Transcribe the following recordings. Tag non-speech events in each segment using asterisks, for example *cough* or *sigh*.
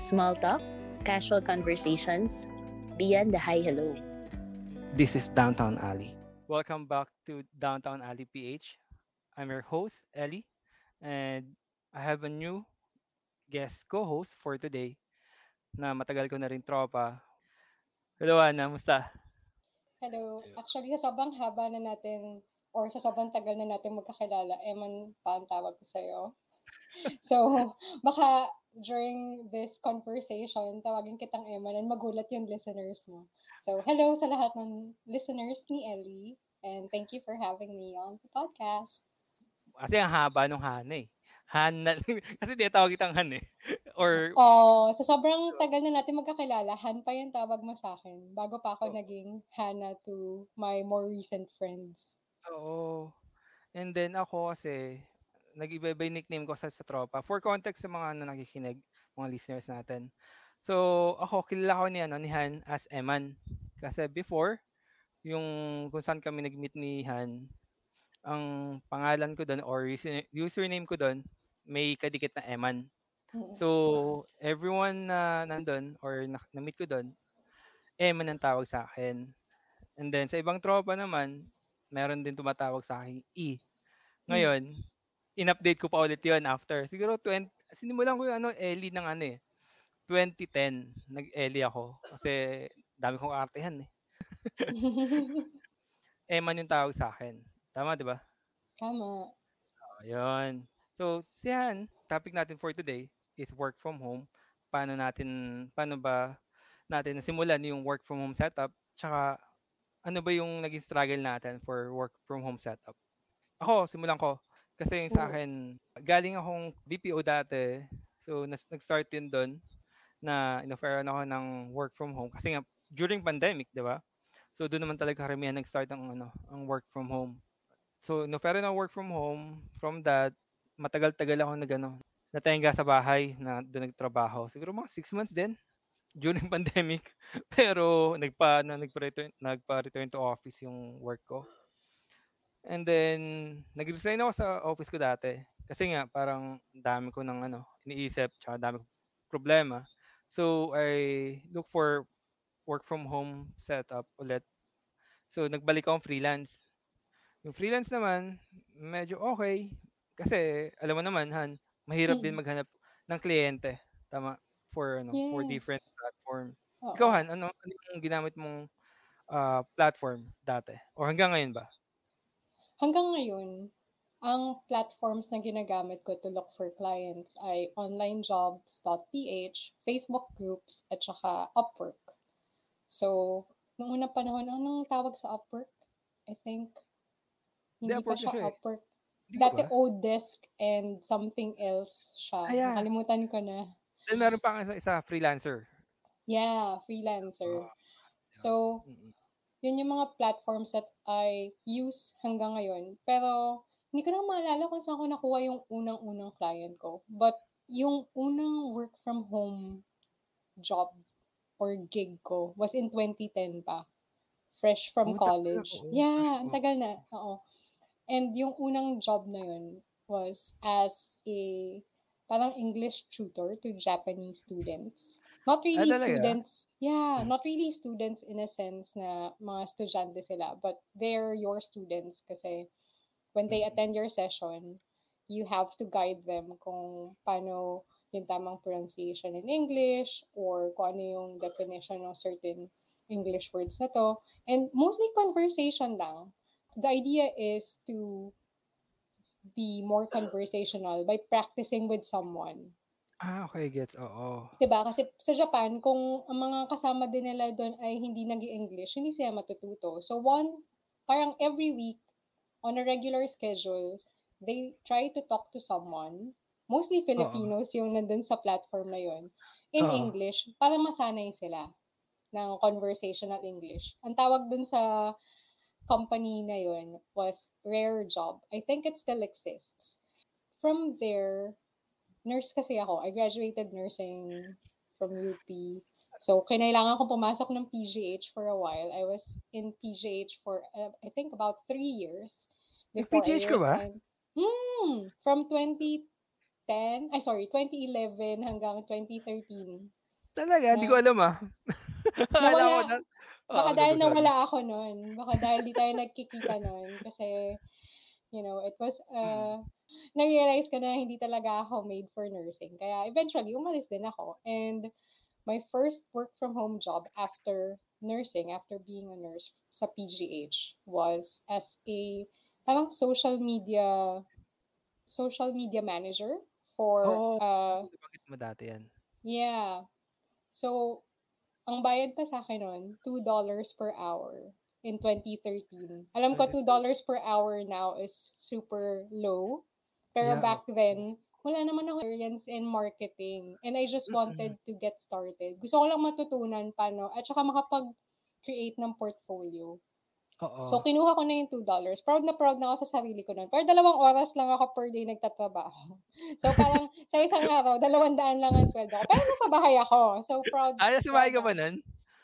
Small talk, casual conversations, beyond the hi hello. This is Downtown Alley. Welcome back to Downtown Alley PH. I'm your host, Ellie, and I have a new guest co-host for today na matagal ko na rin tropa. Hello, Ana. Musta? Hello. Actually, sa sobrang haba na natin or sa sobrang tagal na natin magkakilala, Eman pa ang tawag ko sa'yo. *laughs* so, baka during this conversation, tawagin kitang Eman and magulat yung listeners mo. So, hello sa lahat ng listeners ni Ellie and thank you for having me on the podcast. Kasi ang haba nung Han eh. Han na, *laughs* kasi di tawag kitang Han eh. Or, Oh, sa sobrang tagal na natin magkakilala, Han pa yung tawag mo sa akin bago pa ako Oo. naging Hannah to my more recent friends. oo. And then ako kasi, yung nickname ko sa, sa tropa. For context sa mga ano, nakikinig, mga listeners natin. So, ako, kilala ko ni, ano, ni Han as Eman. Kasi before, yung kung saan kami nag-meet ni Han, ang pangalan ko doon or user- username ko doon, may kadikit na Eman. So, everyone na nandun or na, na-meet ko doon, Eman ang tawag sa akin. And then, sa ibang tropa naman, meron din tumatawag sa akin, E. Ngayon, in-update ko pa ulit yon after. Siguro, 20, sinimulan ko yung ano, Ellie ng ano eh. 2010, nag-Ellie ako. Kasi, dami kong artehan eh. *laughs* Eman yung tawag sa akin. Tama, di ba? Tama. Ayun. So, siyan, topic natin for today is work from home. Paano natin, paano ba natin nasimulan yung work from home setup? Tsaka, ano ba yung naging struggle natin for work from home setup? Ako, simulan ko. Kasi yung sa akin, galing akong BPO dati. So, nag-start yun doon na in-offeran ako ng work from home. Kasi nga, during pandemic, di ba? So, doon naman talaga karamihan nag-start ang, ano, ang work from home. So, in-offeran ako work from home. From that, matagal-tagal ako nag, ano, natenga sa bahay na doon nagtrabaho. Siguro mga six months din during *laughs* pandemic. Pero nagpa na nagpa-return nagpa-return to office yung work ko. And then nag-resign ako sa office ko dati kasi nga parang dami ko ng ano iniisip tsaka dami ko problema. So I look for work from home setup ulit. So nagbalik akong freelance. Yung freelance naman medyo okay kasi alam mo naman Han, mahirap din Mm. maghanap ng kliyente. Tama for ano for different Yes. platform. Oo. Ikaw Han, ano ano yung ginamit mong ah, platform dati? O hanggang ngayon ba? Hanggang ngayon, ang platforms na ginagamit ko to look for clients ay onlinejobs.ph, Facebook groups, at saka Upwork. So, nung unang panahon, anong tawag sa Upwork? I think, Hindi, pa Upwork siya siya eh. Upwork. Di ba Dati ba? Odesk and something else siya. Yeah. Nakalimutan ko na. Then meron pa ang isa, isa freelancer. Yeah, freelancer. Ah, So, Mm-mm. Yun yung mga platforms that I use hanggang ngayon. Pero, hindi ko na maalala kung saan ko nakuha yung unang-unang client ko. But, yung unang work from home job or gig ko was in 2010 pa. Fresh from Oh, tagal college. oo. Yeah, ang tagal na. Oo. And yung unang job na yun was as a parang English tutor to Japanese students. Not Ah, really talaga? students. Yeah, not really students in a sense na mga estudyante sila, but they're your students kasi when they Mm-mm. attend your session, you have to guide them kung paano yung tamang pronunciation in English or kung ano yung definition ng certain English words na to. And mostly conversation lang. The idea is to be more conversational by practicing with someone. Ah, okay, gets. Oo. 'Di ba? Kasi sa Japan, kung ang mga kasama din nila doon ay hindi nag english hindi sila matututo. So one, parang every week, on a regular schedule, they try to talk to someone, mostly Filipinos yung nandun sa platform na yun, in Oo. English, para masanay sila ng conversational English. Ang tawag dun sa company na yun was Rare Job. I think it still exists. From there, nurse kasi ako. I graduated nursing from UP. So, kinailangan ko pumasok ng PGH for a while. I was in PGH for, uh, I think, about three years. before Nag-PGH ka ba? Hmm, from 2010 2010, ay sorry, 2011 hanggang 2013. Talaga, hindi ko alam ah. *laughs* Akala ko nawala na baka oo, dahil nawala ako nun. Baka dahil di tayo nagkikita nun kasi, you know, it was, Mm. uh, na-realize ko na hindi talaga ako made for nursing. Kaya eventually, umalis din ako. And my first work from home job after nursing, after being a nurse sa PGH was as a parang social media social media manager for, Oo, uh *laughs* nabanggit mo dati yan. yeah. So, ang bayad pa sa'kin nun, $2 per hour in 2013. Alam ko 2013. $2 per hour now is super low, pero Yeah, back then, wala naman akong experience in marketing and I just wanted to get started. Gusto ko lang matutunan paano at saka makapag-create ng portfolio. So, Oo. kinuha ko na yung $2. Proud na proud na ako sa sarili ko nun. Pero dalawang oras lang ako per day nagtatrabaho. So, parang sa isang araw, 200 lang ang sweldo ko. Pero nasa bahay ako. So, proud Ah, nasa bahay ka ba ako. nun?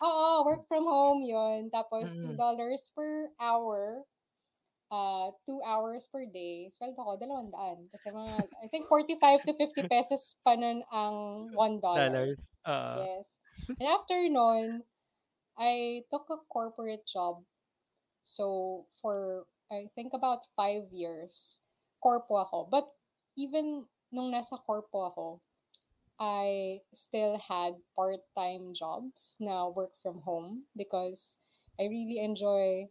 Oo, work from home yun. Tapos, Mm. $2 per hour, uh, 2 hours per day. Sweldo ko, 200. Kasi mga, I think 45 to 50 *laughs* pesos pa nun ang $1. Dollars, oo. Yes. And after nun, I took a corporate job. So, for, I think about 5 years, corpo ako. But, even nung nasa corpo ako, I still had part-time jobs na work from home because I really enjoy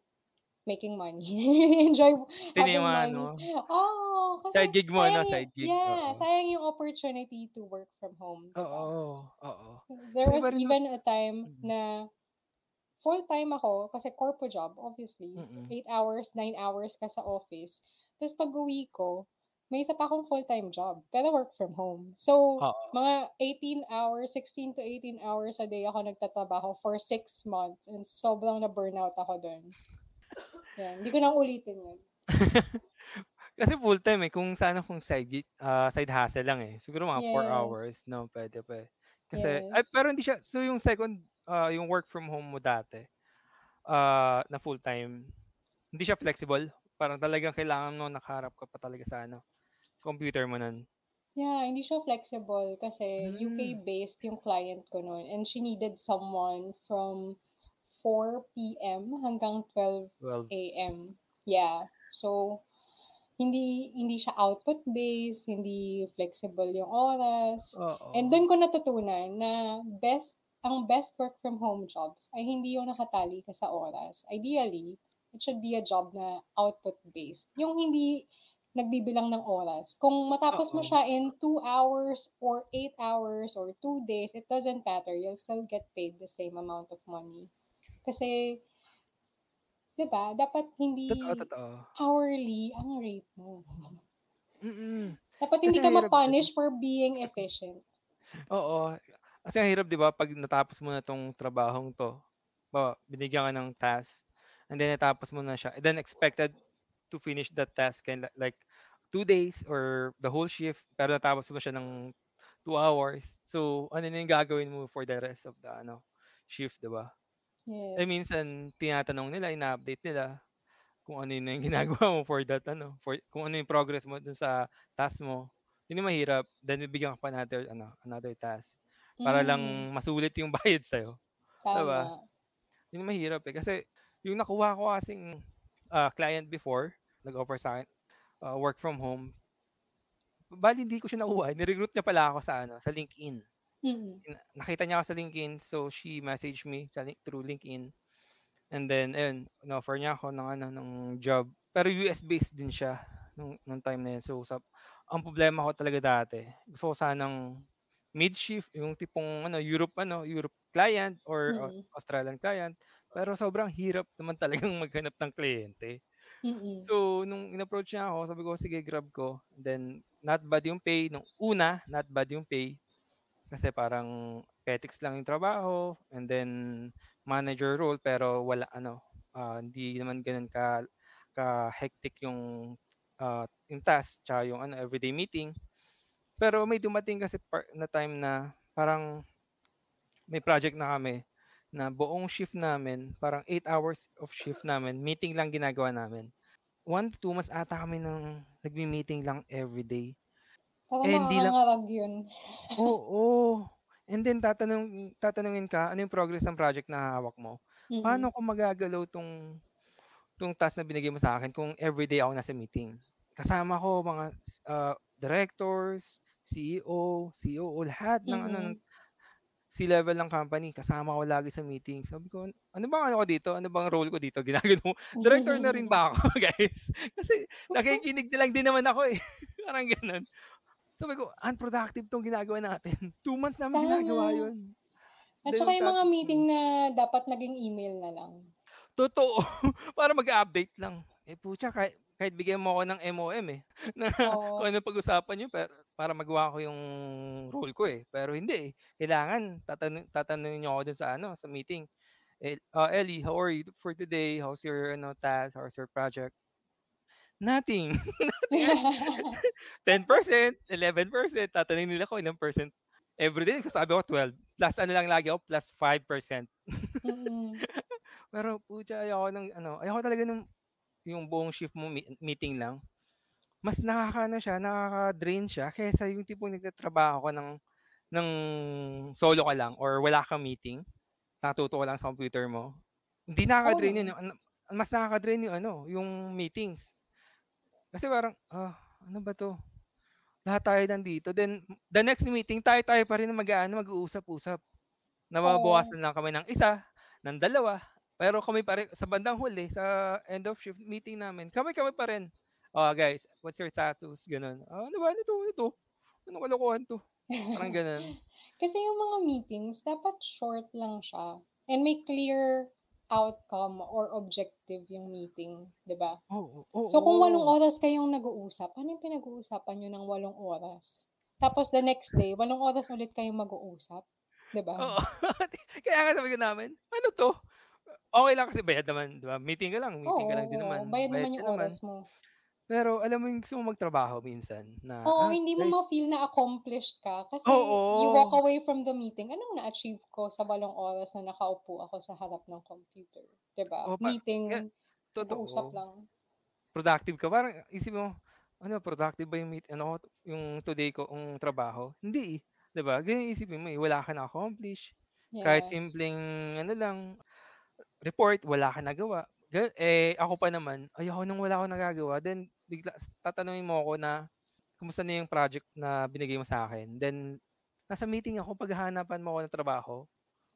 making money. *laughs* Enjoy having Tiniman money. mo? Oo, kasi Side gig mo, ano? sayang yung, Side gig, yeah, oo. sayang yung opportunity to work from home, ba? Oo, oo. There Kasi was even a time mm. na full-time ako kasi corpo job, obviously. Mm. 8 hours, 9 hours ka sa office. Tapos pag-uwi ko, may isa pa akong full-time job, pero work from home. So, Oo. mga 18 hours, 16 to 18 hours a day ako nagtatrabaho for 6 months and sobrang na-burnout ako dun. Yan, hindi ko nang ulitin yun. *laughs* Kasi full-time eh, kung sana kung side ah, side hustle lang eh. Siguro mga 4 Yes. hours 'no, puwede pa eh. Kasi ay Yes. pero hindi siya so yung second, ah, yung work from home mo dati, ah, na full-time, hindi siya flexible? Parang talagang kailangan mo nakaharap ka pa talaga sa ano, computer mo nun? Yeah, hindi siya flexible kasi Hmm. UK-based yung client ko nun and she needed someone from 4 PM hanggang 12 12. AM. Yeah. So, hindi hindi siya output-based, hindi flexible yung oras. And Oo. dun ko natutunan na best ang best work from home jobs ay hindi yung nakatali ka sa oras. Ideally, it should be a job na output-based. Yung hindi nagbibilang ng oras. Kung matapos mo Oo. siya in 2 hours or 8 hours or 2 days, it doesn't matter. You'll still get paid the same amount of money. Kasi 'di ba, dapat Totoo, hindi totoo. hourly ang rate mo. Mm. Dapat Kasi hindi ka ma-punish for being efficient. Oo. Kasi ang hirap 'di ba 'pag natapos mo na 'tong trabahong 'to, binigyan ka ng task and then natapos mo na siya, and then expected to finish that task in like 2 days or the whole shift, pero natapos mo siya ng 2 hours. So, ano na yung gagawin mo for the rest of the ano, shift 'di ba? Eh, Yes. minsan tinatanong nila, ina-update nila kung ano na yung ginagawa mo for that ano, for kung ano yung progress mo dun sa task mo. Yun yung mahirap, then bibigyan ka pa another ano, another task para lang Mm. masulit yung *laughs* bayad sa'yo? Tama. Yun yung mahirap eh, kasi yung nakuha ko kasing, ah, client before, nag-offer sa'kin, ah, work from home bale hindi ko siya nakuha, ni-recruit niya pala ako sa ano, sa LinkedIn. Mm. Na nakita niya ako sa LinkedIn, so she messaged me sa through LinkedIn. And then ayun, in-offer niya ako ng ano, ng job. Pero US-based din siya nung nung time na yun. So, sa ang problema ko talaga dati, gusto ko sanang mid-shift, yung tipong ano, Europe ano, Europe client or Au Mm. Australian client. Pero sobrang hirap naman talagang *laughs* maghanap ng kliyente. Mm. So, nung in-approach niya ako, sabi ko, "Sige, grab ko." Then, not bad yung pay nung una, not bad yung pay. Kasi parang petics lang yung trabaho and then manager role pero wala ano, ah, hindi naman gano'n ka ka-hectic yung, ah, yung task tsaka yung ano, everyday meeting. Pero may dumating kasi part na time na parang may project na kami na buong shift namin, parang 8 hours of shift namin, meeting lang ginagawa namin. 1 to 2 months ata kami ng nagme-meeting lang everyday. Parang Eh, hindi lang yun. *laughs* Oo. And then tatanong tatanungin ka, ano yung progress ng project na hawak mo? Mm. Paano ko magagalaw 'tong 'tong task na binigay mo sa'kin kung everyday ako nasa meeting? Kasama ko mga, ah, directors, CEO, COO, lahat ng ano ng. C-level ng company kasama ko lagi sa meeting. Sabi ko, "Ano bang ano ko dito? Ano bang role ko dito? *laughs* Ginagano director na rin ba ako, *laughs* guys?" Kasi nakikinig na lang din naman ako, eh, *laughs* parang gano'n. Sabi ko, "Unproductive 'tong ginagawa natin." 2 months namin ginagawa Tama. yun. At Then saka yung mga meeting na dapat naging email na lang. Totoo. Para mag-a-update lang. Eh, putya kahit kahit bigyan mo ako ng MOM, eh, na kung Oo. anong pag-usapan niyo pero para magawa ko yung role ko, eh. Pero hindi, eh, kailangan tatanu tatanungin niyo ako dun sa ano, sa meeting. Eh, "Ah, Ellie, how are you for today? How's your ano, task? How's your project?" Nothing. Nothing. 10%, 11%, tatanungin nila kung ilang percent. Everyday nagsasabi ako 12, plus ano lang lagi ako, plus 5%. Mm. *laughs* Pero putya ayoko ng ano, ayoko talaga nung yung buong shift mo me meeting lang. Mas nakakaano siya, nakaka-drain siya kaysa yung tipong nagtatrabaho ka ng ng solo ka lang or wala kang meeting, nakatuto ka lang sa computer mo. Hindi nakaka-drain yun, Oo. ano mas nakaka-drain yung ano, yung meetings. Kasi parang, "Ah, ano ba 'to? Lahat tayo nandito." Then the next meeting tayo-tayo pa rin mag-aano, mag-uusap-usap. Nababawasan Oo. lang kami ng isa, ng dalawa, pero kami pa rin sa bandang huli, sa end of shift meeting namin, kami-kami pa rin. "Oh, guys, what's your status?" Gano'n. "Ah, ano ba? Ano 'to? Ano 'to? Anong kalokohan 'to?" Parang gano'n. *laughs* Kasi yung mga meetings dapat short lang siya and may clear outcome or objective yung meeting, 'di ba? Oo, So, kung 8 oo. oras kayong nag-uusap, ano yung pinag-uusapan niyo ng 8 oras? Tapos the next day, 8 oras ulit kayong mag-uusap, 'di ba? Oo. *laughs* Kaya nga sabi ko namin, "Ano 'to?" Okey lang kasi bayad naman, 'di ba? Meeting ka lang, meeting Oo, ka lang din naman, Bayad bayad naman yung naman. oras mo. Pero alam mo yung gusto mong magtrabaho minsan na, Oo, "Ah, hindi mo guys" ma-feel na accomplished ka kasi you walk Oo. away from the meeting, "Anong na-achieve ko sa 8 oras na nakaupo ako sa harap ng computer?" 'Di ba? O pa nga Meeting, nag-uusap totoo. lang. Productive ka, parang isipin mo, "Ano productive ba yung meet ano ko, yung today kong trabaho?" Hindi, eh, 'di ba? Ganun yung iisipin mo, eh, wala kang na-accomplish, kahit Yeah. simpleng ano lang, report wala kang nagawa. Eh, ako pa naman, ayoko ng wala akong nagagawa then bigla tatanungin mo ako na, "Kumusta na yung project na binigay mo sa'kin?" Then nasa meeting ako, paghahanapan mo ako ng trabaho.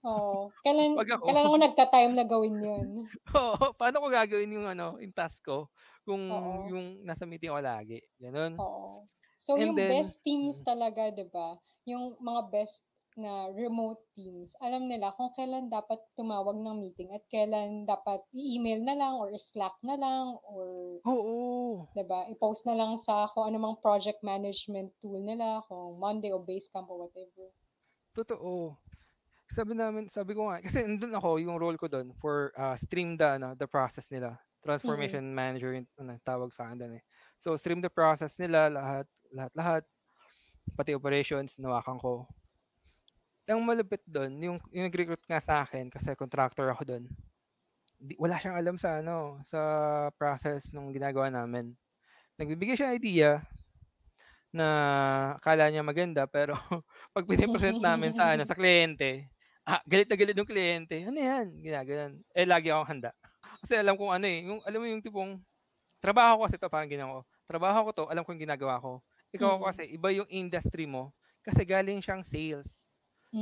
Oo. *laughs* Kailan 'Pag ako kailan ako nagka-time na gawin yun? *laughs* Oo, paano ko gagawin yung ano, yung task ko kung Oo. yung nasa meeting ako lagi, gano'n. Oo. So, And yung then best teams mm. talaga, 'di ba, yung mga best na remote teams, alam nila kung kailan dapat tumawag ng meeting at kailan dapat i-email na lang or i-Slack na lang or Oo. 'di ba, i-post na lang sa kung ano mang project management tool nila, kung Monday o Basecamp o whatever. Totoo. Sabi namin sabi ko nga kasi nandun ako, yung role ko dun for, ah, stream the ano, the process nila. Transformation manager yung ano, tawag sa'kin dun, eh. So, stream the process nila lahat, lahat-lahat, pati operations hinawakan ko. Ang malupit dun yung yung nag-recruit nga sa'kin kasi contractor ako di wala siyang alam sa ano, sa process nung ginagawa namin. Nagbibigay siya ng idea na akala niya maganda pero *laughs* 'pag pine-present namin sa ano, sa *laughs* kliyente, ah, galit na galit yung kliyente, "Ano 'yan?" Ginaganon. Eh, lagi akong handa. Kasi alam kong ano, eh, yung alam mo yung tipong, trabaho ko kasi 'to, parang ganyan ako, trabaho ko 'to, alam ko yung ginagawa ko. Ikaw Mm. kasi iba yung industry mo, kasi galing siyang sales.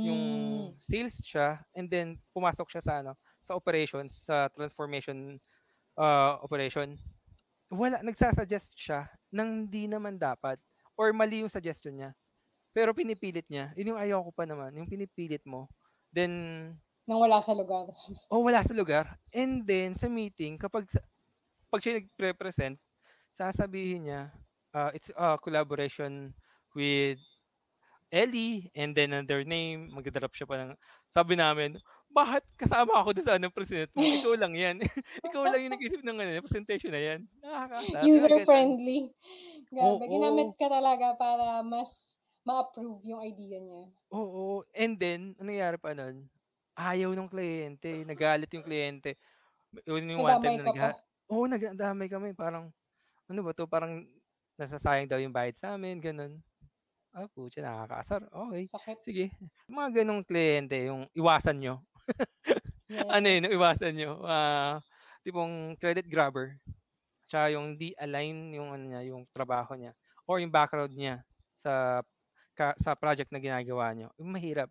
Yung Hmm. sales siya and then pumasok siya sa ano, sa operations, sa transformation, ah, operation. Wala nagsa-suggest siya ng hindi naman dapat or mali yung suggestion niya. Pero pinipilit niya, yun yung ayoko pa naman, yung pinipilit mo. Then Nang wala sa lugar. *laughs* Oo, wala sa lugar and then sa meeting kapag sa 'pag siya nagpre-present, sasabihin niya, ah, it's a collaboration with Ellie and then another name, magda-drop siya pa ng sabi namin, "Bakit kasama ako dun sa ano, present mo? Ikaw lang 'yan. *laughs* Ikaw lang yung nag-isip ng ano, presentation na 'yan." Gano'n. User-friendly. Grabe, ginamit Oo. ka talaga para mas ma-approve yung idea niya. Oo, and then ang nangyari pa nun, ayaw nung kliyente, nagalit yung kliyente. Yun yung one time na pa. oo, nagdamay kami parang, "Ano ba 'to, parang nasasayang daw yung bayad sa'min." Gano'n. Ah, putya nakakaasar, okey, Sakit. sige. *laughs* Mga gano'ng kliyente yung iwasan niyo. *laughs* Ano yun, yung Yes. iwasan niyo, ah, tipong credit grabber, tsaka yung di align yung ano niya, yung trabaho niya or yung background niya sa ka sa project na ginagawa niyo, yung mahirap.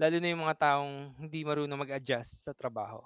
Lalo na yung mga taong hindi marunong mag-adjust sa trabaho.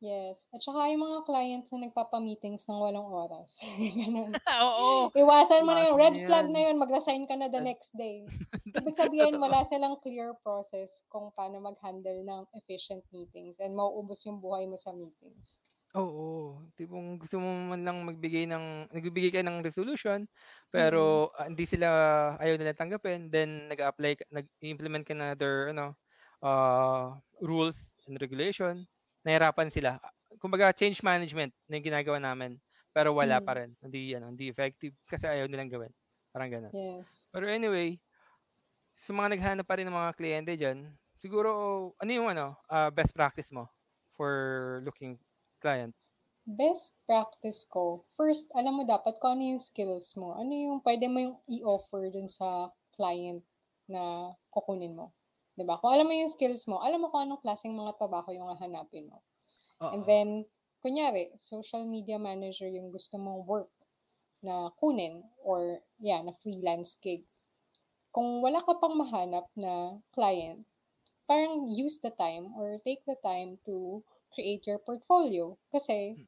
Yes, at saka yung mga clients na nagpapa-meetings ng walang oras, *laughs* gano'n. *laughs* Oo, Iwasan mo na iwasan yun, mo red flag yan. na yun, mag-resign ka na the Red next day. *laughs* Ibig sabihin Totoo. wala silang clear process kung paano mag-handle ng efficient meetings and mauubos yung buhay mo sa meetings. Oo, tipong gusto mo man lang magbigay ng nagbibigay ka ng resolution, Mm. pero, ah, hindi sila ayaw nilang tanggapin, then nag-a-apply ka nag-i-implement ka na their ano, ah, rules and regulation, nahirapan sila. Kumbaga change management na yung ginagawa namin, pero wala pa Mm. rin, hindi ano, hindi effective kasi ayaw nilang gawin, parang gano'n. Yes. Pero anyway, sa mga naghahanap pa rin ng mga kliyente diyan, siguro ano yung ano, ah, best practice mo for looking client? Best practice ko, first alam mo dapat kung ano yung skills mo, ano yung puwede mo yung i-offer dun sa client na kukunin mo, 'di ba? Kung alam mo yung skills mo, alam mo kung anong klaseng mga trabaho yung hahanapin mo. And Oo. then kunyari social media manager yung gusto mong work na kunin or yeah, na freelance gig. Kung wala ka pang mahanap na client, parang use the time or take the time to create your portfolio kasi.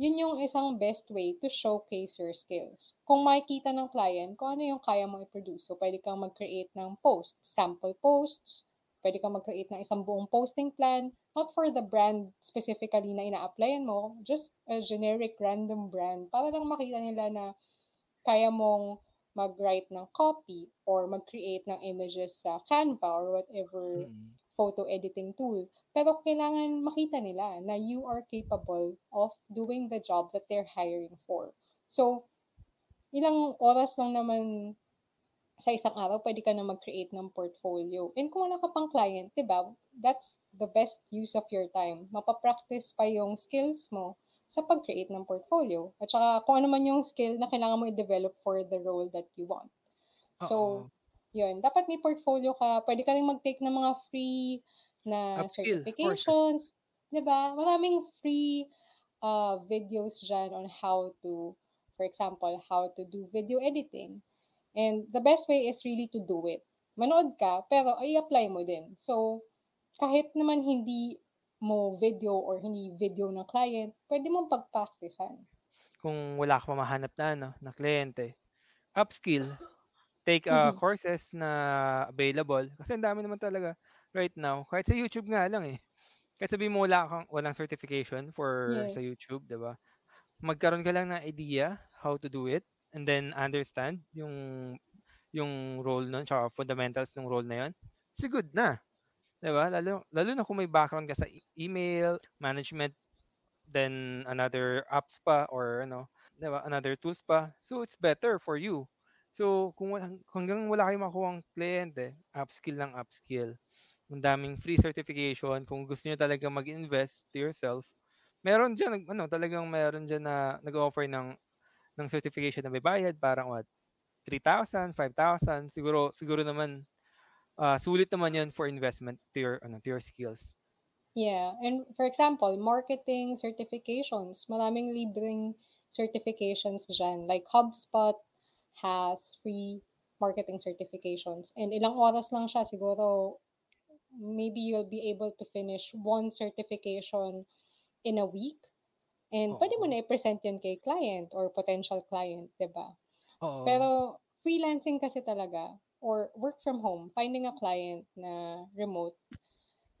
Yun yung isang best way to showcase your skills. Kung makikita ng client kung ano yung kaya mong i-produce, so puwede kang mag-create ng posts, sample posts, puwede kang mag-create ng isang buong posting plan, not for the brand specifically na ina-applyan mo, just a generic random brand para lang makita nila na kaya mong mag-write ng copy or mag-create ng images sa Canva or whatever Mm. Photo editing tool. Pero kailangan makita nila na you are capable of doing the job that they're hiring for. So, ilang oras lang naman sa isang araw puwede ka na mag-create ng portfolio. And kung wala ka pang client, 'di ba, that's the best use of your time. Mapa-practice pa yung skills mo sa pag-create ng portfolio at saka kung ano man yung skill na kailangan mo i-develop for the role that you want. So, Oo. Yun, dapat may portfolio ka, puwede ka ring mag-take ng mga free na Upskill courses. certifications, 'di ba? Maraming free, ah, videos diyan on how to for example, how to do video editing. And the best way is really to do it. Manood ka, pero i-apply mo din. So, kahit naman hindi mo video or hindi video ng client, puwede mong pag-practice-an. Kung wala ka pa mahanap na ano, na kliyente, upskill, take, ah, Mhm. courses na available kasi ang dami naman talaga right now, kahit sa YouTube nga lang, eh. Kahit sabihin mo wala kang walang certification for sa Yes. YouTube, 'di ba? Magkaroon ka lang ng idea how to do it and then understand yung yung role nun tsaka fundamentals nung role na yun, is good na, 'di ba? Lalo lalo na kung may background ka sa e email management, then another apps pa or ano, 'di ba, another tools pa, so it's better for you. So, kung walang hanggang wala kayong makuhang kliyente, upskill ng upskill. Ang daming free certification kung gusto niyo talagang mag-invest to yourself, meron diyan ano, talagang meron diyan na nag-o-offer ng ng certification na may bayad parang what, 3,000, 5,000 siguro siguro naman, ah, sulit naman yun for investment to your ano, to your skills. Yeah, and for example, marketing certifications, maraming libreng certifications diyan, like HubSpot has free marketing certifications and ilang oras lang siya, siguro maybe you'll be able to finish 1 certification in a week and puwede mo Oo. na i-present yun kay client or potential client, 'di ba? Oo. Pero freelancing kasi talaga or work from home, finding a client na remote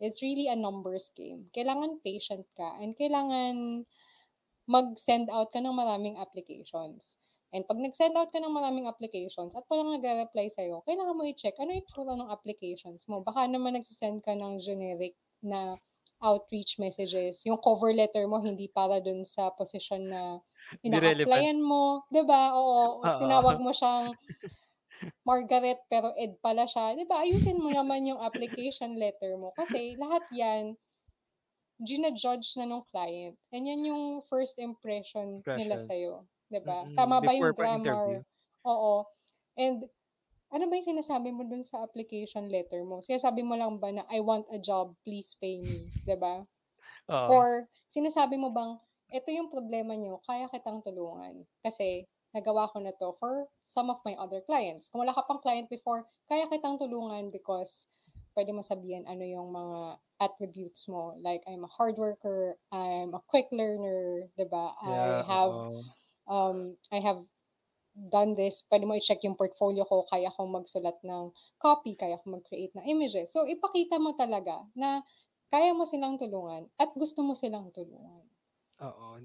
is really a numbers game. Kailangan patient ka and kailangan mag-send out ka ng maraming applications. And 'pag nag-send out ka ng maraming applications at walang nagre-reply sa'yo, kailangan mo i-check ano yung itsura ng applications mo. Baka naman nagse-send ka ng generic na outreach messages, yung cover letter mo hindi para dun sa posisyon na ina-applyan mo, ba? Oo, tinawag Oo. mo *laughs* siyang Margaret pero Ed pala siya, ba? Ayusin mo naman yung application letter mo kasi lahat yan jina-judge na nung client and yan yung first impression nila Impression. sa'yo, 'di ba? Mm, Tama ba yung before pa interview. grammar? Oo, and ano ba yung sinasabi mo dun sa application letter mo? Sinasabi mo lang ba na, "I want a job, please pay me." 'Di ba? Oo. Or sinasabi mo bang, "Ito yung problema niyo, kaya kitang tulungan kasi nagawa ko na 'to for some of my other clients." Kung wala ka pang client before, kaya kitang tulungan because puwede mo sabihin ano yung mga attributes mo, like, "I'm a hard worker, I'm a quick learner." 'Di ba? Yeah, "I have, oo. Um, I have done this." Puwede mo i-check yung portfolio ko, kaya kong magsulat ng copy, kaya kong mag-create ng images. So, ipakita mo talaga na kaya mo silang tulungan at gusto mo silang tulungan. Oo.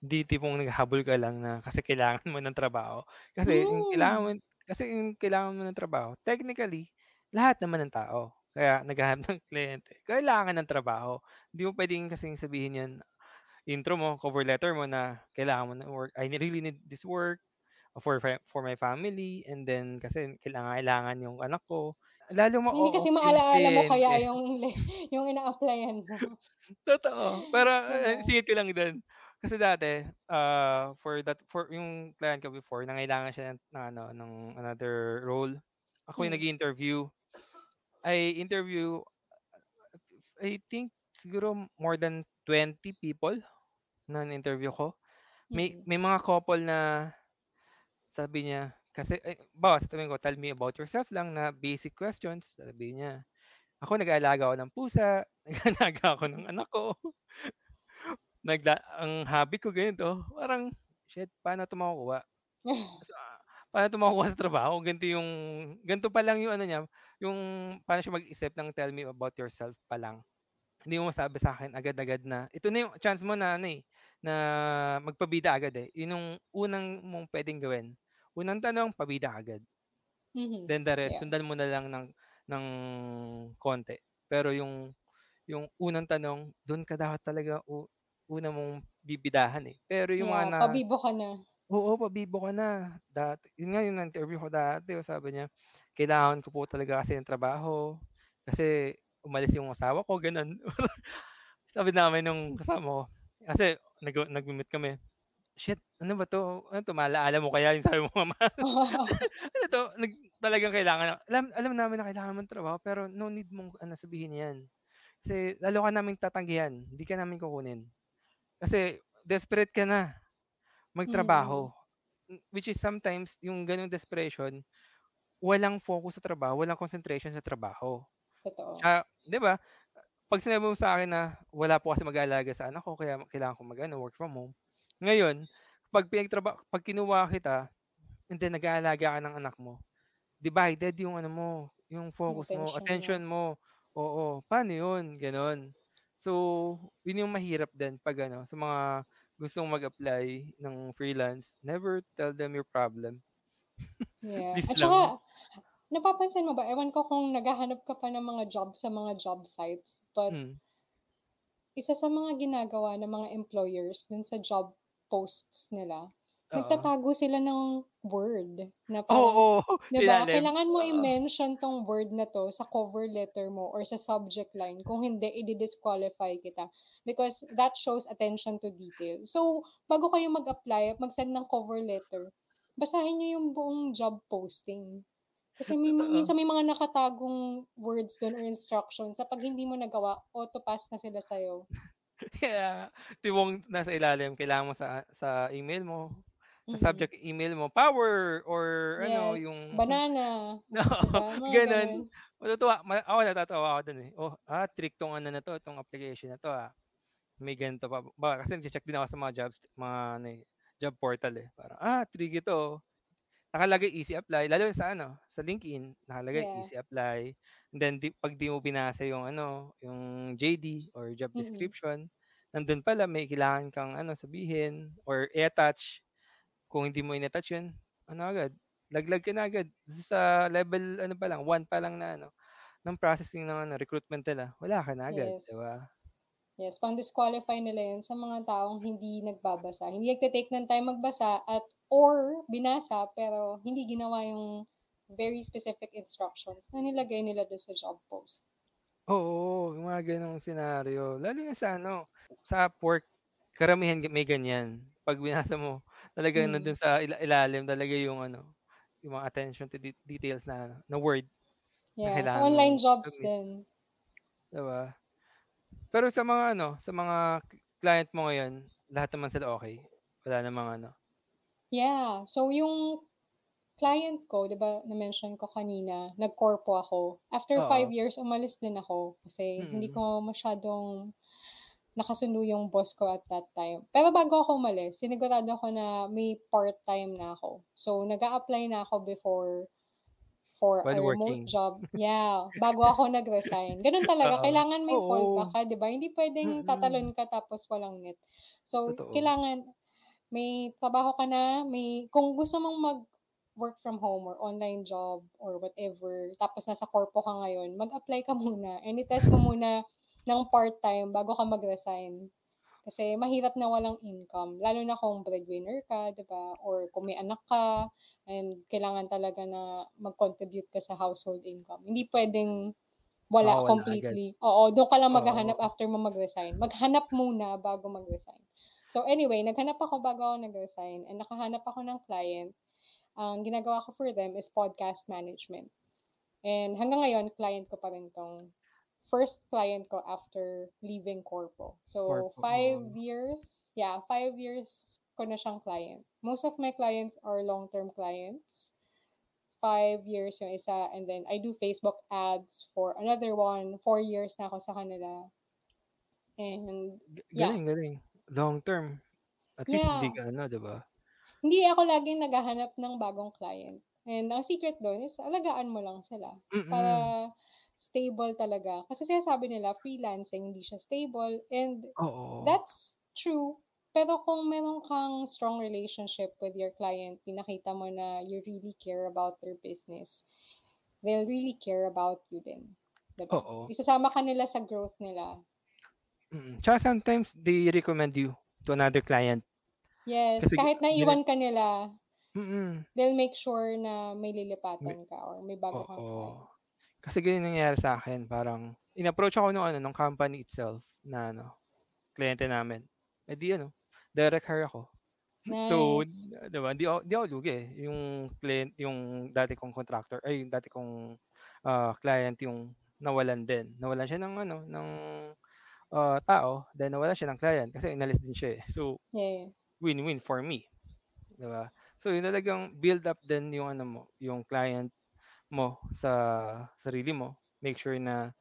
Hindi tipong naghahabol ka lang na kasi kailangan mo ng trabaho. Kasi yung kailangan mo Hmm. kasi yung kailangan mo ng trabaho, technically, lahat naman ng tao kaya naghahanap *laughs* ng kliyente, kailangan ng trabaho. Hindi mo puwedeng kasing sabihin 'yan, intro mo, cover letter mo na kailangan mo ng work, "I really need this work for for my family and then kasi kailangang-kailangan yung anak ko." Lalong Hindi kasi maala-ala mo kaya kliyente. yung *laughs* yung ina-applyan mo. *laughs* Totoo. Pero, *laughs* ah, singit ko lang din. Kasi dati, ah, for that for yung client ko before nangailangan siya ng ng ano, ng another role. Ako yung Hmm. nag-i-interview. I interview, I think siguro more than 20 people na na-interview ko. May Mm. may mga couple na sabi niya kasi ay halimbawa sasabihin ko, "Tell me about yourself" lang na basic questions, sasabihin niya, "Ako nag-aalaga ako ng pusa, *laughs* nag-aalaga ako ng anak ko." *laughs* Nagla "Ang hobby ko ganito." Parang, "Shit, paano 'to makukuha?" *laughs* Sa paano 'to makukuha sa trabaho, ganito yung ganito pa lang yung ano niya, yung paano siya mag-isip ng tell me about yourself pa lang. Hindi mo masabi sa'kin agad-agad na ito na yung chance mo na ano, eh, na magpabida agad, eh. Yun yung unang mong puwedeng gawin. Unang tanong, pabida agad. Mhm. Then the rest, Yeah. sundan mo na lang ng ng konti. Pero yung yung unang tanong, dun ka dapat talaga u una mong bibidahan, eh. Pero yung mga Yeah, na pabibo ka na. oo, pabibo ka na. Dati yun nga yung na-interview ko dati, sabi niya, "Kailangan ko po talaga kasi ng trabaho kasi umalis yung asawa ko." Gano'n. *laughs* Sabi namin nung kasama ko, kasi nag nagme-meet kami, "Shit, ano ba 'to? Ano 'to, maala-ala mo kaya?" Yung sabi mo nga *laughs* *laughs* "Ano 'to?" Nag talagang kailangan alam alam namin na kailangan mo ng trabaho pero no need mong ano, sabihin 'yan. Kasi lalo ka naming tatanggihan, hindi ka namin kukunin. Kasi desperate ka na magtrabaho. Mm. Hmm, which is sometimes yung gano'ng desperation, walang focus sa trabaho, walang concentration sa trabaho. Totoo. Tsaka 'di ba, 'pag sinabi mo sa'kin na, "Wala po kasing mag-aalaga sa anak ko kaya kailangan ko mag-ano, work from home." Ngayon, 'pag pinagtraba 'pag kinuha kita and then nag-aalaga ka ng anak mo, divided yung ano mo, yung focus mo, attention attention mo. mo. Oo, paano yun, gano'n. So, yun yung mahirap din 'pag ano, sa mga gustong mag-apply ng freelance, never tell them your problem. *laughs* Yeah, at saka napapansin mo ba, ewan ko kung naghahanap ka pa ng mga job sa mga job sites, but Hmm. isa sa mga ginagawa ng mga employers dun sa job posts nila, Oo. nagtatago sila ng word na *laughs* parang Oo, 'di ba, ilalim. kailangan mo Oo. i-mention 'tong word na 'to sa cover letter mo or sa subject line, kung hindi idi-disqualify kita because that shows attention to detail. So, bago kayo mag-apply at mag-send ng cover letter, basahin niyo yung buong job posting. Kasi may Totoo. minsan may mga nakatagong words dun or instructions sa 'pag hindi mo nagawa, auto-pass na sila sa'yo. *laughs* Kaya tipong nasa ilalim kailangan mo sa sa email mo, sa subject email mo, power or ano Yes, yung banana, *laughs* oo, 'di ba, mga gano'n. gano'n. Matutuwa ma ako natatawa ako dun, eh. Oh, ah, trick 'tong ano na 'to, 'tong application na 'to, ah. May ganito pa ba kasi nagche-check din ako sa mga jobs mga ano, eh, job portal, eh. Parang, ah, tricky 'to. Nakalagay easy apply lalo na sa ano, sa LinkedIn, nakalagay Yeah. easy apply. Then di 'pag di mo binasa yung ano, yung JD or job Mm. description, nandun pala may kailangan kang ano, sabihin or i-attach. Kung hindi mo in-attach yun, ano agad, laglag ka na agad sa level ano pa lang, 1 pa lang na ano, ng processing ng ano, recruitment nila, wala ka na agad, Yes. 'di ba? Yes, pang-disqualify nila yun sa mga taong hindi nagbabasa, hindi nagte-take ng time magbasa at or binasa pero hindi ginawa yung very specific instructions na nilagay nila dun sa job post. Oo, yung mga gano'ng senaryo. Lalo na sa ano, sa Upwork, karamihan may ganyan. 'Pag binasa mo, talagang Hmm. nandun sa ila ilalim talaga yung ano, yung mga attention to de- details na na word na Yeah, sa kailangan online jobs submit, din. 'di ba? Pero sa mga ano, sa mga cl- client mo ngayon, lahat naman sila okay. Wala namang ano. Yeah. So, yung client ko, di ba, na-mention ko kanina, nag-corpo ako. After five Oo. years, umalis din ako kasi hindi Mm. ko masyadong nakasundo yung boss ko at that time. Pero bago ako umalis, sinigurado ko na may part-time na ako. So, nag apply na ako before for a While remote working. job. Yeah, bago ako nag-resign. Ganun talaga, Oo. kailangan may Oo. fallback ka, di ba? Hindi pwedeng Mm. tatalon ka tapos walang net. So, Totoo. kailangan may trabaho ka na, may kung gusto mong mag work from home or online job or whatever, tapos nasa corpo ka ngayon, mag-apply ka muna and i-test mo muna ng part-time bago ka mag-resign. Kasi mahirap na walang income, lalo na kung breadwinner ka, 'di ba? Or kung may anak ka and kailangan talaga na mag-contribute ka sa household income. Hindi pwedeng wala Mawawala agad. completely. Oo, doon ka lang maghahanap Oo. after mo mag-resign. Maghanap muna bago mag-resign. So anyway, naghanap ako bago ako nag-resign and nakahanap ako ng client. Ang ginagawa ko for them is podcast management. And hanggang ngayon, client ko pa rin tong first client ko after leaving corpo. So, Corpo, five years, yeah, five years ko na siyang client. Most of my clients are long-term clients. Five years yung isa, and then I do Facebook ads for another one. Four years na ako sa kanila. And, yeah. galing, galing. Long term. At least hindi Yeah. ka ano, 'di ba? Hindi ako laging naghahanap ng bagong client. And ang secret doon is alagaan mo lang sila para Mm. stable talaga. Kasi sinasabi nila freelancing hindi siya stable and Oo. that's true. Pero kung meron kang strong relationship with your client, pinakita mo na you really care about their business, they'll really care about you din, 'di ba? Oo. Isasama ka nila sa growth nila. Mm. Tsaka sometimes they recommend you to another client. Yes, Kasi kahit naiwan ka nila, Mm. they'll make sure na may lilipatan ka or may bago kang client. oo. Kasi ganyan nangyari sa'kin, parang in-approach ako nung ano, nung company itself na ano, kliyente namin. Eh, di ano, direct hire ako. So, Nice. 'di ba, di di ako lugi, eh. Yung client yung dati kong contractor ay yung dati kong, ah, client yung nawalan din. Nawalan siya ng ano, ng, ah, tao, then nawalan siya ng client kasi inalis din siya, eh. So, Yeah. win-win for me, 'di ba? So, yun talagang build up din yung ano mo, yung client mo sa sarili mo. Make sure na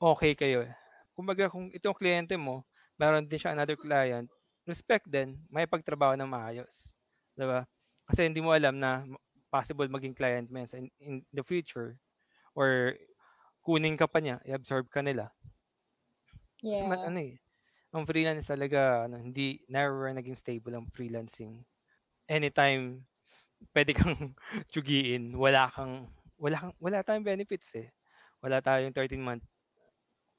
okey kayo, eh. Kumbaga kung itong kliyente mo, meron din siyang another client, respect din, makipagtrabaho ng maayos, 'di ba? Kasi hindi mo alam na possible maging client mo yan sa in in the future or kunin ka pa niya, i-absorb ka nila. Kasi ma Yeah. ano, eh, ang freelance talaga ano, hindi never naging stable ang freelancing. Anytime puwede kang *laughs* tsugiin, wala kang wala kang wala tayong benefits, eh. Wala tayong 13 month,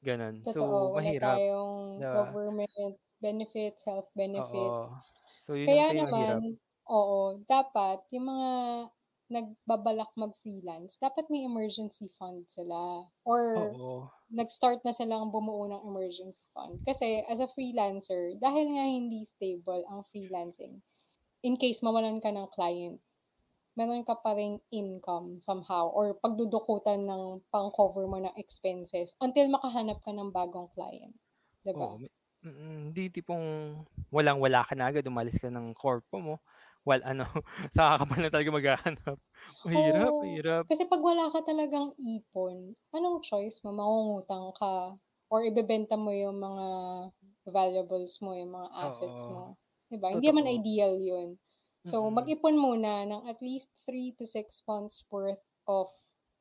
gano'n. So, Totoo, wala mahirap, tayong 'di ba? government benefits, health benefit. Oo. So, yun yung Kaya pinakamahirap. naman oo, dapat yung mga nagbabalak mag-freelance, dapat may emergency fund sila or Oo. nag-start na silang bumuo ng emergency fund. Kasi as a freelancer, dahil nga hindi stable ang freelancing, in case mawalan ka ng client, meron ka pa ring income somehow or pagdudukutan ng pang-cover mo ng expenses until makahanap ka ng bagong client, 'di ba? Oo, me mm, hindi tipong walang-wala ka na agad, umalis ka ng corpo mo, wal ano, *laughs* saka ka pa lang talaga maghahanap. Mahirap, Oo, mahirap. kasi 'pag wala ka talagang ipon, anong choice mo, mangungutang ka or ibebenta mo yung mga valuables mo, yung mga assets Oo. mo, 'di ba? Hindi Totoo. ideal yun. So, Mm. mag-ipon muna ng at least 3 to 6 months worth of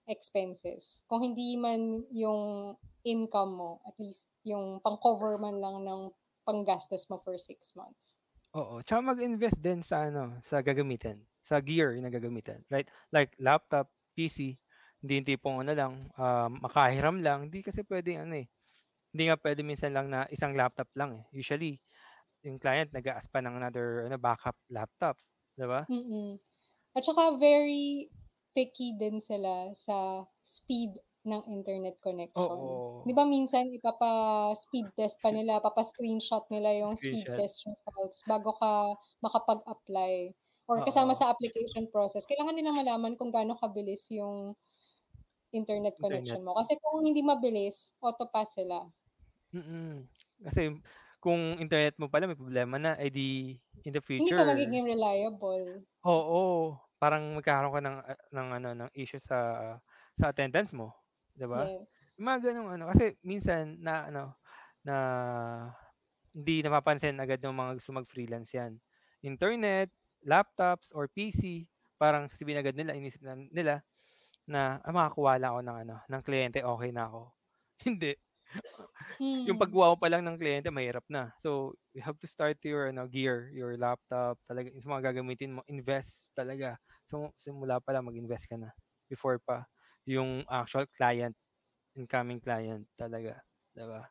expenses. Kung hindi man yung income mo, at least yung pang-cover man lang ng panggastos mo for 6 months. Oo, tsaka mag-invest din sa ano, sa gagamitin, sa gear na gagamitin, right? Like laptop, PC, hindi yung tipong ano lang, um, makahiram lang, hindi kasi puwedeng ano, eh, hindi nga puwede minsan lang na isang laptop lang, eh. Usually, yung client nag-a-ask pa ng another ano, backup laptop, 'di ba? Mm. At saka very picky din sila sa speed ng internet connection. 'Di Oo. ba minsan ipapa-speed test pa nila, papa-screenshot nila yung speed Screenshot. test results bago ka makapag-apply. or kasama Oo. sa application process, kailangan nilang malaman kung gaano kabilis yung internet Internet. connection mo. Kasi kung hindi mabilis, auto-pass sila. Mm. Kasi kung internet mo pala may problema na, eh di in the Hindi ka future magiging reliable. Oo, parang magkakaroon ka ng, ah, ng ano, ng issue sa sa attendance mo, 'di ba? Yes. Yung mga gano'ng ano, kasi minsan na ano, na hindi napapansin agad ng mga gusto mag-freelance 'yan. Internet, laptops, or PC, parang sabihin agad nila, inisip na nila na, "Ah, makakuha lang ako ng ano, ng kliyente, okey na ako." *laughs* Hindi. Yung Hmm. pagkuha mo pa lang ng kliyente mahirap na. So, you have to start your ano, gear, your laptop, talaga yung mga gagamitin mo, invest talaga. So, simula pa lang mag-invest ka na before pa yung actual client, incoming client talaga, 'di ba?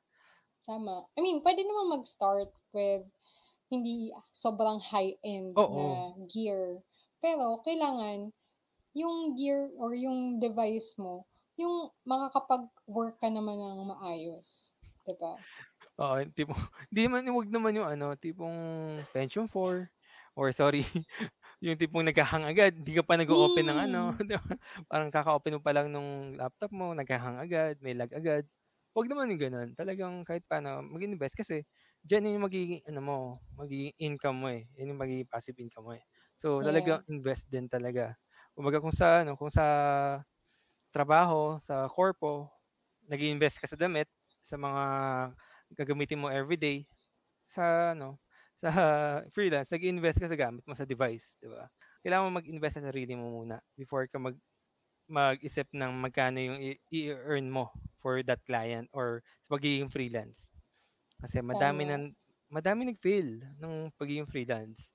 Tama. I mean, puwede naman mag-start with hindi sobrang high-end Oo. na gear, pero kailangan yung gear or yung device mo, yung makakapag-work ka naman ng maayos, 'di ba? Oo, tipong hindi yung *laughs* 'wag naman yung ano, tipong Pentium 4 or sorry, yung tipong nagha-hang agad, di ka pa nag-o-open ng ano, Hmm. *laughs* Parang kaka-open mo pa lang nung laptop mo nagha-hang agad, may lag agad. 'Wag naman yung gano'n. Talagang kahit paano mag-invest kasi diyan yung magiging ano mo, magiging income mo, eh. Yun yung magiging passive income mo, eh. So, Yeah. talagang invest din talaga. Kumbaga kung sa ano, kung sa trabaho, sa korpo, nag-iinvest ka sa damit, sa mga gagamitin mo everyday, sa ano, sa *laughs* freelance nag-iinvest ka sa gamit mo sa device, 'di ba? Kailangan mo mag-invest sa sarili mo muna before ka mag mag-isip ng magkano yung i i-e-earn mo for that client or sa pagiging freelance. Kasi madami Tama. ng madaming nag-fail ng pagiging freelance.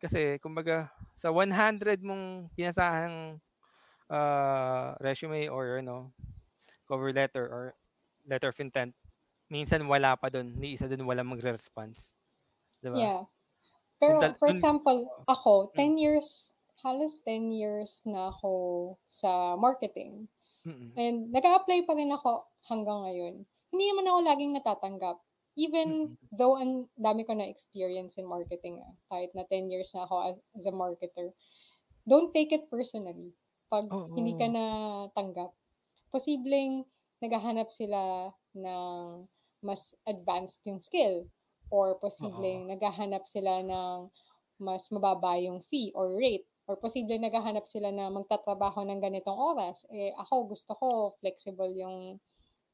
Kasi kumbaga sa 100 mong pinasahang, ah, resume or ano, cover letter or letter of intent, minsan wala pa dun, ni isa dun walang magre-response, 'di ba? Yeah. Pero for dun example, ako Hmm. 10 years, halos 10 years na ako sa marketing Mm. and nag-a-apply pa rin ako hanggang ngayon. Hindi naman ako laging natatanggap. Even Mm. though ang dami ko na experience in marketing, ah, kahit na 10 years na ako as as a marketer, don't take it personally 'pag hindi ka Oo. natanggap. Posibleng naghahanap sila ng mas advanced yung skill or Oo. posibleng naghahanap sila ng mas mababa yung fee or rate or posibleng naghahanap sila na magtatrabaho ng ganitong oras, eh, ako gusto ko flexible yung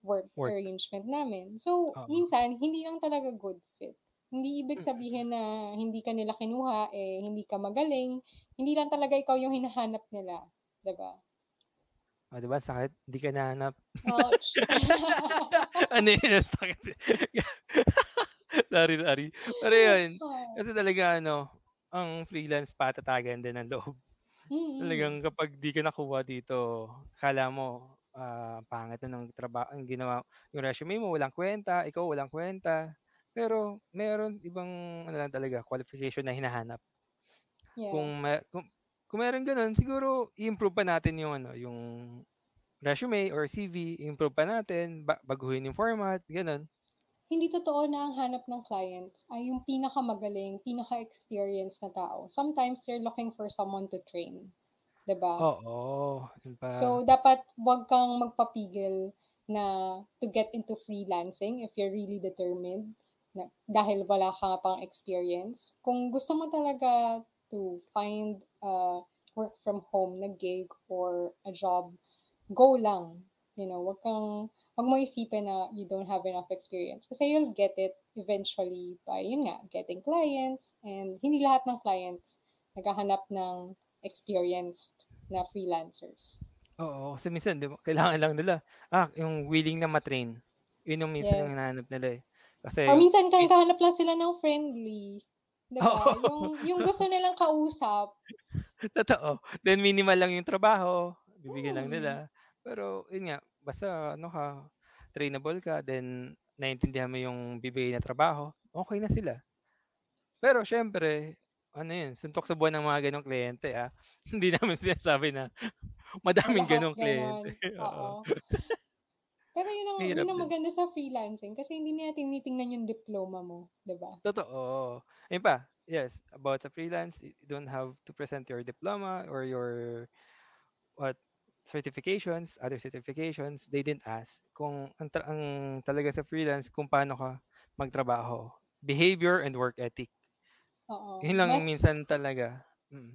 work Work. arrangement namin. So, Oo. minsan hindi lang talaga good fit. Hindi ibig sabihin na hindi ka nila kinuha, eh, hindi ka magaling, hindi lang talaga ikaw yung hinahanap nila, 'di ba? Oh, 'di ba sakit? Di ka hinahanap. Ouch. *laughs* Ano yun, sakit. *laughs* Sorry, sorry. Pero yun, kasi talaga ano, ang freelance patatagan din ng loob. Mm. Talagang kapag di ka nakuha dito, akala mo, ah, pangit na ng traba ang ginawa yung resume mo walang kuwenta, ikaw walang kuwenta. Pero meron ibang ano lang talaga, qualification na hinahanap. Yeah. Kung me kung kung merong gano'n siguro i-improve pa natin yung ano, yung resume or CV, i-improve pa natin, ba baguhin yung format, gano'n. Hindi totoo na ang hanap ng clients ay yung pinakamagaling, pinaka-experienced na tao. Sometimes they're looking for someone to train, 'di ba? Oo, pa. So, dapat 'wag kang magpapigil na to get into freelancing if you're really determined na dahil wala ka pang experience. Kung gusto mo talaga to find a work from home na gig or a job, go lang. You know, 'wag kang 'wag mo isipin na you don't have enough experience kasi you'll get it eventually by yun nga, getting clients and hindi lahat ng clients naghahanap ng experienced na freelancers. Oo, kasi minsan 'di ba kailangan lang nila, ah, yung willing na ma-train. Yun yung minsan yung Yes. hinahanap nila, eh. Or Kasi minsan min naghahanap lang sila ng friendly, 'di ba? Oo. Yung yung gusto nilang kausap. *laughs* Totoo. Then minimal lang yung trabaho, bibigyan lang Hmm. nila. Pero yun nga, basta ano ka, trainable ka, then naintindihan mo yung bibigay na trabaho, okey na sila. Pero siyempre ano yun, suntok sa buwan ng mga gano'ng kliyente, ah. *laughs* Hindi namin sinasabi na Na *laughs* madaming lahat gano'ng kliyente, *laughs* oo. Pero yun ang yun ang maganda sa freelancing kasi hindi nila tinitingnan yung diploma mo, 'di ba? Totoo. Ayun pa, yes, about sa freelance, you don't have to present your diploma or your what certifications, other certifications, they didn't ask kung ang, tra- ang talaga sa freelance kung paano ka magtrabaho. Behavior and work ethic. Oo. Yun lang Mas, minsan talaga. Mm.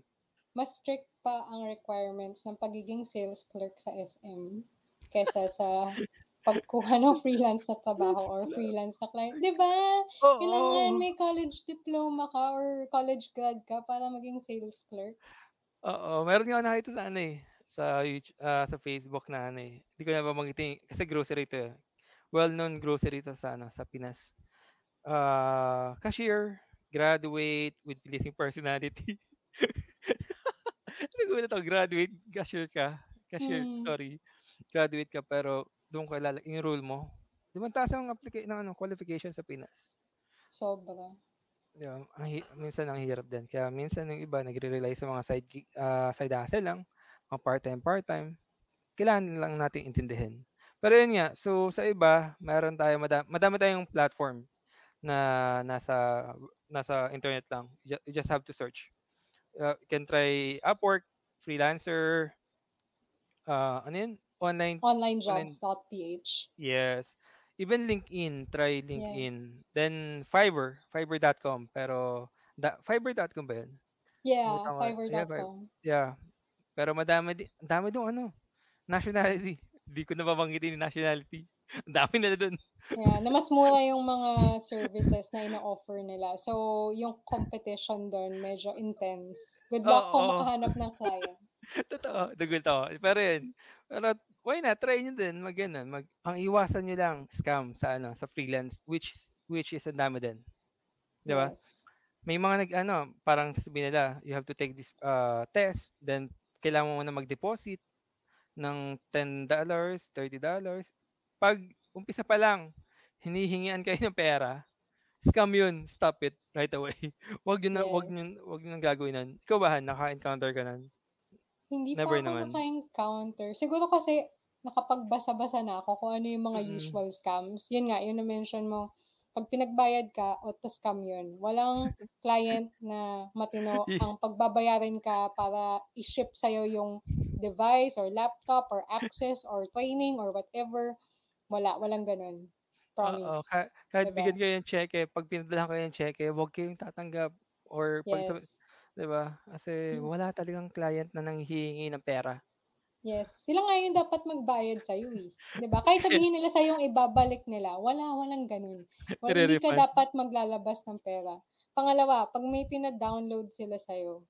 mas strict pa ang requirements ng pagiging sales clerk sa SM kesa sa *laughs* pagkuha ng freelance na trabaho or freelance na client. Di ba? Kailangan may college diploma ka or college grad ka para maging sales clerk. Oo, meron nga nakita sa ano eh, sa YouTube, sa Facebook na ano eh. Hindi ko na babanggitin kasi grocery to. eh. Well-known grocery to sa ano, sa Pinas. Ah, cashier, graduate with pleasing personality. *laughs* Nagulat ako, graduate, cashier ka. Cashier, Hmm. sorry. Graduate ka pero doon ka lala, enroll mo. Di ba taas ang applica- ng ano, qualification sa Pinas? Sobra. Ba? Ang minsan ang hirap din. Kaya minsan yung iba nagre-rely sa mga side ah, side hustle lang, mga part-time part-time. Kailangan lang natin intindihin. Pero yun nga, so sa iba, meron tayo madami, madami tayong platform na nasa nasa internet lang. You ju- you just have to search. Uh, you can try Upwork, Freelancer, uh, ano yun? Online, online Onlinejobs.ph. Yes. Even LinkedIn, try Yes. LinkedIn. Then Fiverr, fiverr.com. Pero da, fiverr.com ba yun? Yeah, ko. Yeah, Fiverr. fiverr.com. Yeah. Pero madami di, dami doon ano, nationality. *laughs* Hindi ko nababanggitin yung nationality. *laughs* Ang dami nila doon. Yeah, na mas mura yung mga services na ina-offer nila. So, yung competition doon medyo intense. Good luck kung Oo. makahanap ng client. *laughs* Totoo, nagulat ako. Pero yun, pero why not? Try nyo din, mag, ano, mag, ang iwasan nyo lang, scam sa ano, sa freelance, which which is ang dami din. Di ba? Yes. may mga nag ano, parang sabihin nila, you have to take this uh, test, then kailangan mo na mag-deposit ng $10, $30. Pag umpisa pa lang, hinihingian kayo ng pera, scam yun, stop it right away. *laughs* wag yun na, wag Yes. yun, wag yun ang gagawin nun. Ikaw ba, naka-encounter ka nun? Hindi Never pa ako naman. naka-encounter. Siguro kasi nakapagbasa-basa na ako kung ano yung mga Mm. usual scams. Yun nga, yun na-mention mo. Pag pinagbayad ka, auto-scam yun. Walang *laughs* client na matino *laughs* ang pagbabayarin ka para i-ship sa'yo yung device or laptop or access or training or whatever. Wala, walang ganun. Oo, Promise. ka- kahit Diba? bigyan kayo ng cheque, pag pinadala kayo ng cheque, huwag kayong tatanggap. Or pag Yes. 'di ba? Kasi Mm. wala talagang client na nanghihingi ng pera. Yes. Sila nga yung dapat magbayad sa'yo eh. 'Di ba? Kahit sabihin nila sa'yo yung ibabalik nila, wala, walang ganun. Wal, hindi ka dapat maglalabas ng pera. Pangalawa, pag may pina-download sila sa'yo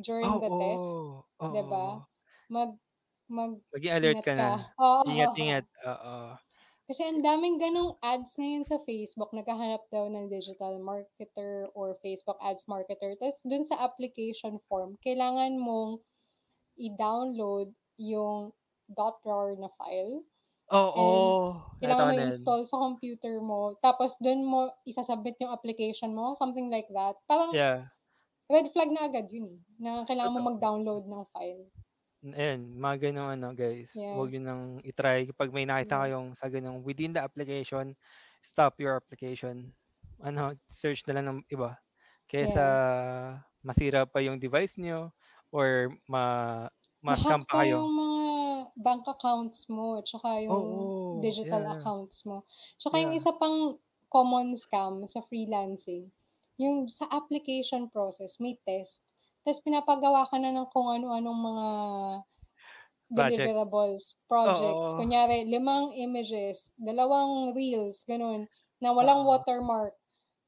during Oh, the test, oo. 'di ba? Oo. Mag mag Maging alert ingat ka ka. na. Oo. Ingat-ingat. Oo. Kasi ang daming ganong ads ngayon sa Facebook. Naghahanap daw ng digital marketer or Facebook ads marketer. Tapos dun sa application form, kailangan mong i-download yung .rar na file. Oo. Kailangan mo i-install sa computer mo. Tapos dun mo isasubmit yung application mo. Something like that. Parang Yeah. red flag na agad yun eh. Na kailangan mo mag-download ng file. Ayan, mga ganong ano guys. Yeah. Huwag yun nang itry. Pag may nakita Yeah. kayong sa ganong within the application, stop your application. Ano, search na lang ng iba. Kaysa masira pa yung device nyo or ma ma-scam pa kayo. yung mga bank accounts mo at saka yung Oo. digital Yeah, yeah. accounts mo. Tsaka yung Yeah. isa pang common scam sa freelancing, yung sa application process, may test. Tapos pinapagawa ka na ng kung ano-anong mga Project. deliverables, projects. Oo. Kunyari, limang images, dalawang reels, ganun, na walang Oo. watermark.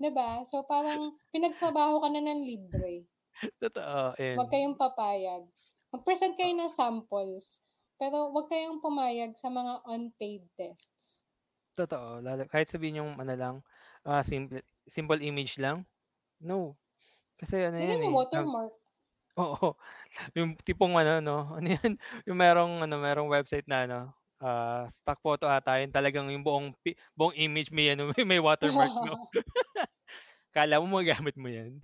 'Di ba? So parang *laughs* pinagtrabaho ka na ng libre. Totoo. Huwag kayong papayag. Mag-present kayo ng samples, pero huwag kayong pumayag sa mga unpaid tests. Totoo. Lalo, kahit sabihin yung ano lang, ah, simple, simple image lang. No. Kasi ano yan Lagyan eh. watermark. Oo. *laughs* Yung tipong ano, no? *laughs* Ano yan? Yung merong, ano, merong website na, ano, ah, stock photo ata yun. Talagang yung buong, buong image may, ano, *laughs* may watermark, no? Kala mo magamit mo yan.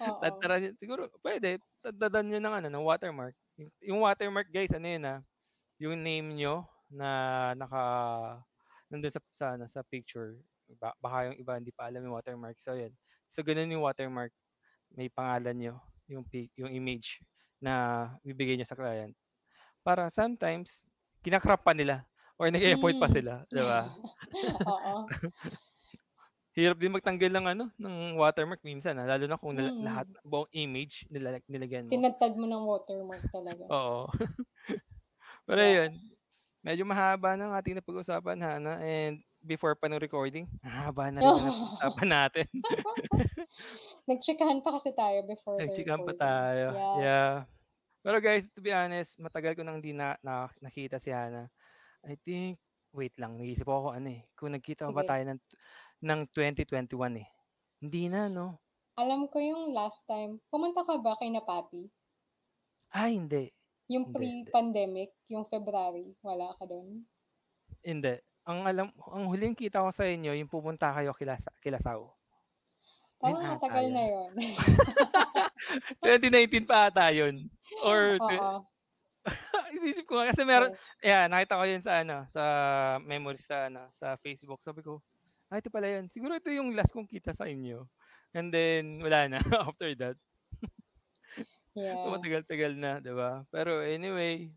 Oo. Tataran, yun- siguro, pwede. Tadadan nyo ng, ano, ng watermark. Yung, watermark, guys, ano yun, ah? Yung name nyo na naka, nandun sa, sa, ano, sa picture. Ba- baka yung iba hindi pa alam yung watermark. So, yun. So, ganun yung watermark. may pangalan nyo, yung, yung image na bibigay nyo sa client. Para sometimes, kinakrap pa nila or nag-effort pa Mm. sila, di ba? *laughs* Oo. *laughs* Hirap din magtanggal ng ano, ng watermark minsan, ah, lalo na kung nala- Mm. lahat buong image nila nilagyan mo. Tinadtad mo ng watermark talaga. Oo. *laughs* Pero Yeah. yun, medyo mahaba ng ating napag-usapan, Hana. And before pa ng recording, mahaba na rin ang *laughs* napag-usapan natin. *laughs* Nagchikahan pa kasi tayo before Nagchikan pa tayo. Yes. Yeah. Pero guys, to be honest, matagal ko nang di na, na- nakita si Hana. I think, wait lang, naisip ako ano eh. Kung nagkita Sige. tayo ng, ng 2021 eh. Hindi na, no? Alam ko yung last time, pumunta ka ba kay Napati? Ay, hindi. Yung Hindi, pre-pandemic, yung February, wala ka doon? Hindi. Ang alam, ang huling kita ko sa inyo, yung pupunta kayo kila, Kilasaw. Parang Yun ata matagal na yun. yun. *laughs* 2019 pa ata yun. Or, Oo. *laughs* inisip ko nga, kasi meron, yes. yeah, nakita ko yun sa ano, sa memories sa ano, sa Facebook. Sabi ko, ah, ito pala yun. Siguro ito yung last kong kita sa inyo. And then, wala na *laughs* after that. *laughs* So, Yeah. matagal-tagal na, di ba? Pero anyway,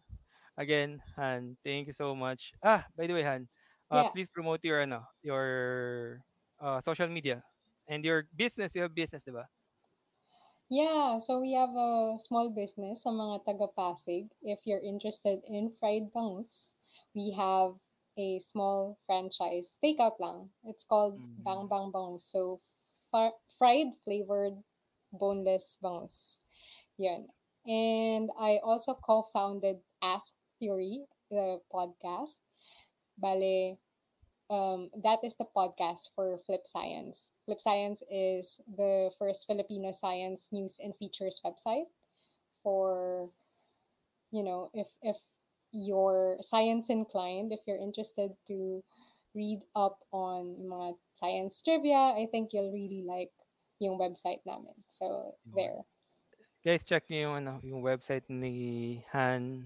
again, Han, thank you so much. Ah, by the way, Han, uh, Yeah. please promote your, ano, your uh, social media and your business. You have business, di ba? Yeah, so we have a small business sa mga taga Pasig. If you're interested in fried bangus, we have a small franchise. Takeout lang. It's called Mm. Bang Bang Bangus. So far, fried flavored boneless bangus. Yun. And I also co-founded Ask Theory, the podcast. Bale, um, that is the podcast for Flip Science. Flip Science is the first Filipino science news and features website for, you know, if if you're science inclined, if you're interested to read up on mga science trivia, I think you'll really like yung website namin. So there. Guys, check niyo yung, ano, yung website ni Han.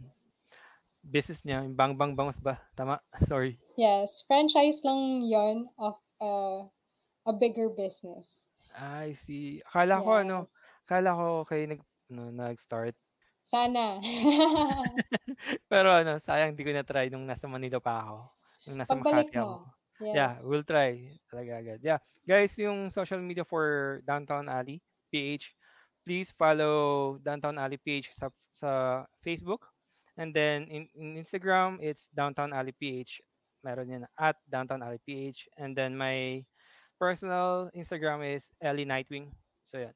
Business niya, yung Bang Bang Bangus ba? Tama? *laughs* Sorry. Yes, franchise lang yon of a a bigger business. I see. Akala ko, ano, Yes. akala ko kayo nag, ano, nag-start. Sana. *laughs* *laughs* Pero ano, sayang di ko na-try nung nasa Manila pa ako. Nung nasa Pagbalik Makati ako. mo. Yeah, Yes. we'll try. Talaga agad. Yeah. Guys, yung social media for Downtown Alley, PH, please follow Downtown Alley PH sa, sa Facebook. And then in, in Instagram, it's Downtown Alley PH. Meron yan at Downtown Alley PH. And then my personal Instagram is Ellie Nightwing. So yan.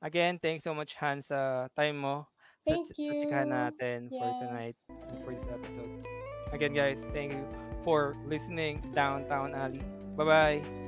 Again, thanks so much Han sa time mo. Sa, Thank sa you. natin for tonight Yes. and for this episode. Again, guys, thank you for listening Downtown Alley. Bye bye.